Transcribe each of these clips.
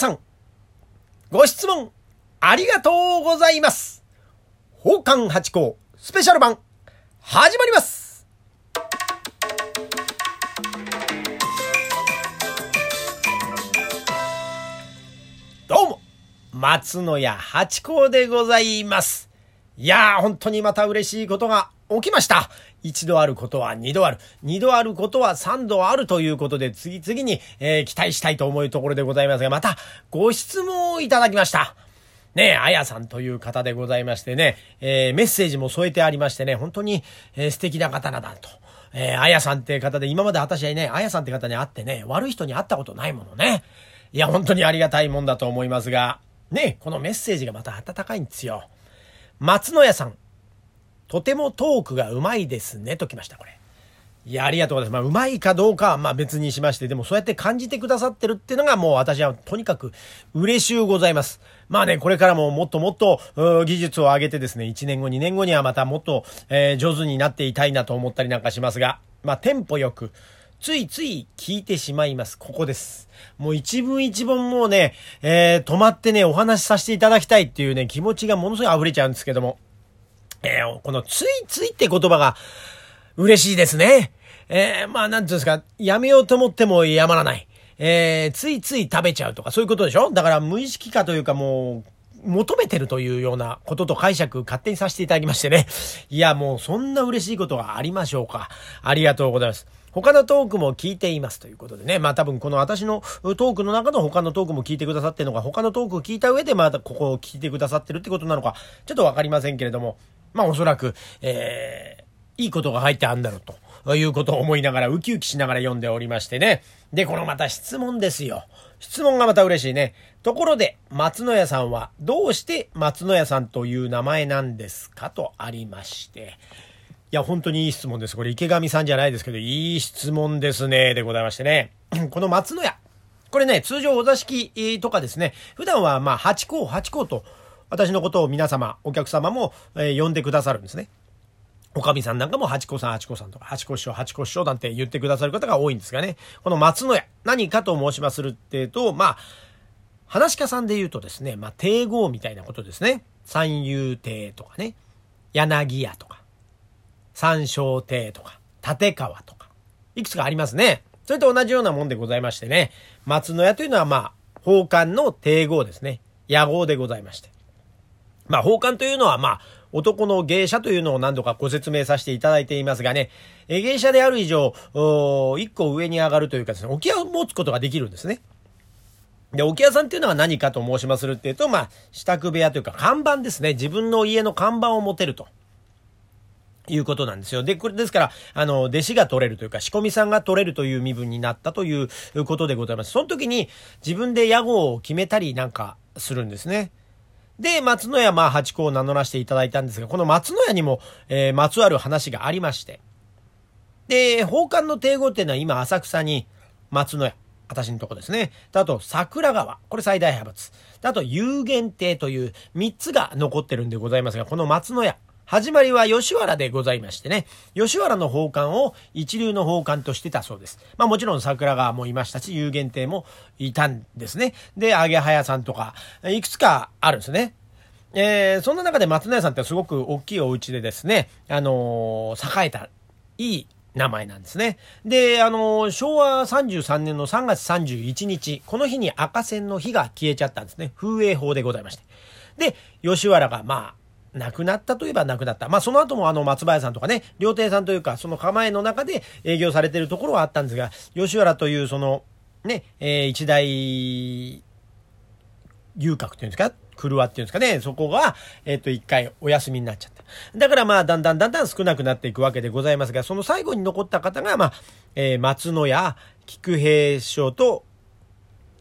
さん、ご質問ありがとうございます。宝冠八甲スペシャル版、始まりますどうも、松野屋八甲でございます。いやー、本当にまた嬉しいことが起きました。一度あることは二度ある。二度あることは三度あるということで、次々に、えー、期待したいと思うところでございますが、また、ご質問をいただきました。ねえ、あやさんという方でございましてね、えー、メッセージも添えてありましてね、本当に、えー、素敵な方なだと。えー、あやさんって方で、今まで私はね、あやさんって方に会ってね、悪い人に会ったことないものね。いや、本当にありがたいもんだと思いますが、ね、このメッセージがまた温かいんですよ。松野屋さん、とてもトークがうまいですね、ときました、これ。いや、ありがとうございます。まあ、うまいかどうかは、まあ別にしまして、でもそうやって感じてくださってるっていうのがもう私はとにかく嬉しゅうございます。まあね、これからももっともっと技術を上げてですね、1年後、2年後にはまたもっと、えー、上手になっていたいなと思ったりなんかしますが、まあテンポよく、ついつい聞いてしまいます。ここです。もう一文一文もうね、えー、止まってね、お話しさせていただきたいっていうね、気持ちがものすごい溢れちゃうんですけども、えー、このついついって言葉が嬉しいですね。えー、まあ、なんていうんですか、やめようと思ってもやまらない。えー、ついつい食べちゃうとか、そういうことでしょ？だから無意識化というかもう、求めてるというようなことと解釈勝手にさせていただきましてね。いや、もうそんな嬉しいことがありましょうか。ありがとうございます。他のトークも聞いていますということでね。まあ多分この私のトークの中の他のトークも聞いてくださってるのか、他のトークを聞いた上でまたここを聞いてくださってるってことなのか、ちょっとわかりませんけれども、まあおそらく、えー、いいことが入ってあんだろうということを思いながら、ウキウキしながら読んでおりましてね。で、このまた質問ですよ。質問がまた嬉しいね。ところで、松野屋さんはどうして松野屋さんという名前なんですか？とありまして。いや、本当にいい質問です。これ池上さんじゃないですけど、いい質問ですね。でございましてね。この松野屋。これね、通常お座敷とかですね、普段はまあ、八甲、八甲と、私のことを皆様、お客様も、えー、呼んでくださるんですね。おかみさんなんかも八甲さん、八甲さんとか、八甲師匠、八甲師匠なんて言ってくださる方が多いんですがね。この松野屋。何かと申しまするってと、まあ、話し家さんで言うとですね、まあ、帝号みたいなことですね。三遊亭とかね、柳屋とか。三小亭とか、立川とか、いくつかありますね。それと同じようなもんでございましてね、松野屋というのはまあ、宝冠の帝号ですね。野号でございまして。まあ、宝冠というのはまあ、男の芸者というのを何度かご説明させていただいていますがね、え芸者である以上、一個上に上がるというかですね、置き屋を持つことができるんですね。で、置屋さんっていうのは何かと申しまするっていうと、まあ、支度部屋というか看板ですね。自分の家の看板を持てると。いうことなんですよ。で、これですから、あの、弟子が取れるというか、仕込みさんが取れるという身分になったということでございます。その時に自分で屋号を決めたりなんかするんですね。で、松の屋、まあ、八甲を名乗らせていただいたんですが、この松の屋にも、えー、まつわる話がありまして。で、宝冠の帝国っていうのは今、浅草に、松の屋。私のとこですね。あと、桜川。これ最大派閥。あと、有限亭という3つが残ってるんでございますが、この松の屋。始まりは吉原でございましてね、吉原の宝冠を一流の宝冠としてたそうです。まあもちろん桜川もいましたし、有限亭もいたんですね。で、揚げ早さんとか、いくつかあるんですね。えー、そんな中で松野屋さんってすごく大きいお家でですね、あのー、栄えた、いい名前なんですね。で、あの、昭和33年の3月31日、この日に赤線の火が消えちゃったんですね。風営法でございまして。で、吉原がまあ、亡くなったといえば亡くなった。まあその後もあの松林さんとかね、料亭さんというか、その構えの中で営業されてるところはあったんですが、吉原というその、ね、えー、一大遊郭っていうんですか？車っていうんですかね、そこが、えっ、ー、と、一回お休みになっちゃった。だからまあ、だんだんだんだん少なくなっていくわけでございますが、その最後に残った方が、まあ、えー、松野屋、菊平師匠と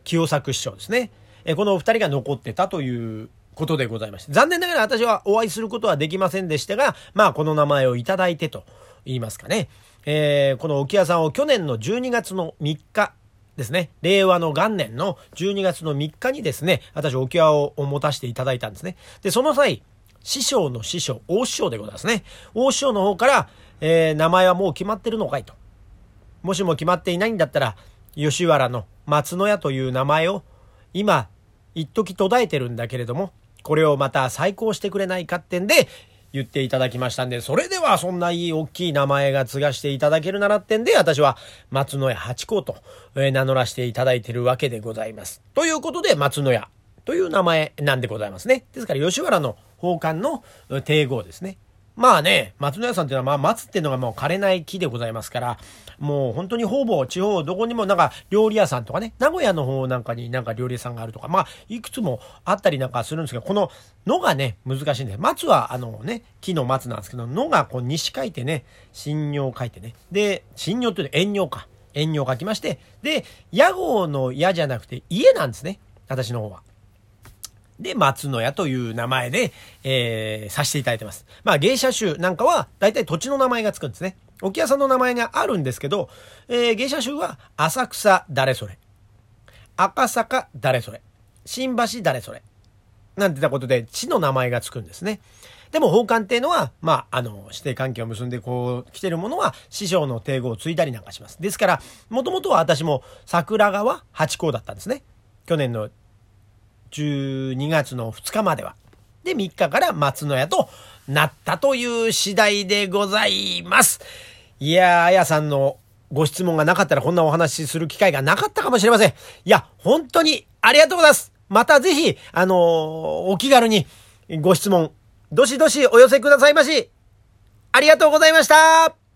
清作師匠ですね。えー、このお二人が残ってたということでございまして。残念ながら私はお会いすることはできませんでしたが、まあこの名前をいただいてと言いますかね。えー、この沖屋さんを去年の12月の3日ですね。令和の元年の12月の3日にですね、私沖屋を持たせていただいたんですね。で、その際、師匠の師匠、大師匠でございますね。大師匠の方から、えー、名前はもう決まってるのかいと。もしも決まっていないんだったら、吉原の松野屋という名前を今、一時途絶えてるんだけれども、これをまた再興してくれないかってんで、言っていただきましたんで、それではそんないい大きい名前が継がしていただけるならってんで、私は松野屋八甲と、名乗らせていただいているわけでございます。ということで、松野屋という名前なんでございますね。ですから、吉原の宝冠の帝号ですね。まあね、松野屋さんっていうのは、まあ松っていうのがもう枯れない木でございますから、もう本当にほぼ地方どこにもなんか料理屋さんとかね、名古屋の方なんかになんか料理屋さんがあるとか、まあいくつもあったりなんかするんですけど、こののがね、難しいんで、松はあのね、木の松なんですけど、のがこう西書いてね、新尿書いてね。で、新尿っていうのは遠尿か。遠尿書きまして、で、屋号の矢じゃなくて家なんですね。私の方は。で、松野屋という名前で、えー、させていただいてます。まあ、芸者集なんかは、大体土地の名前がつくんですね。沖屋さんの名前があるんですけど、えー、芸者集は、浅草誰それ。赤坂誰それ。新橋誰それ。なんてたことで、地の名前がつくんですね。でも、宝冠っていうのは、まあ、あの、指定関係を結んでこう、来てるものは、師匠の帝号を継いだりなんかします。ですから、もともとは私も桜川八甲だったんですね。去年の12月の2日までは。で、3日から松野屋となったという次第でございます。いやー、あやさんのご質問がなかったらこんなお話しする機会がなかったかもしれません。いや、本当にありがとうございます。またぜひ、あのー、お気軽にご質問、どしどしお寄せくださいまし。ありがとうございました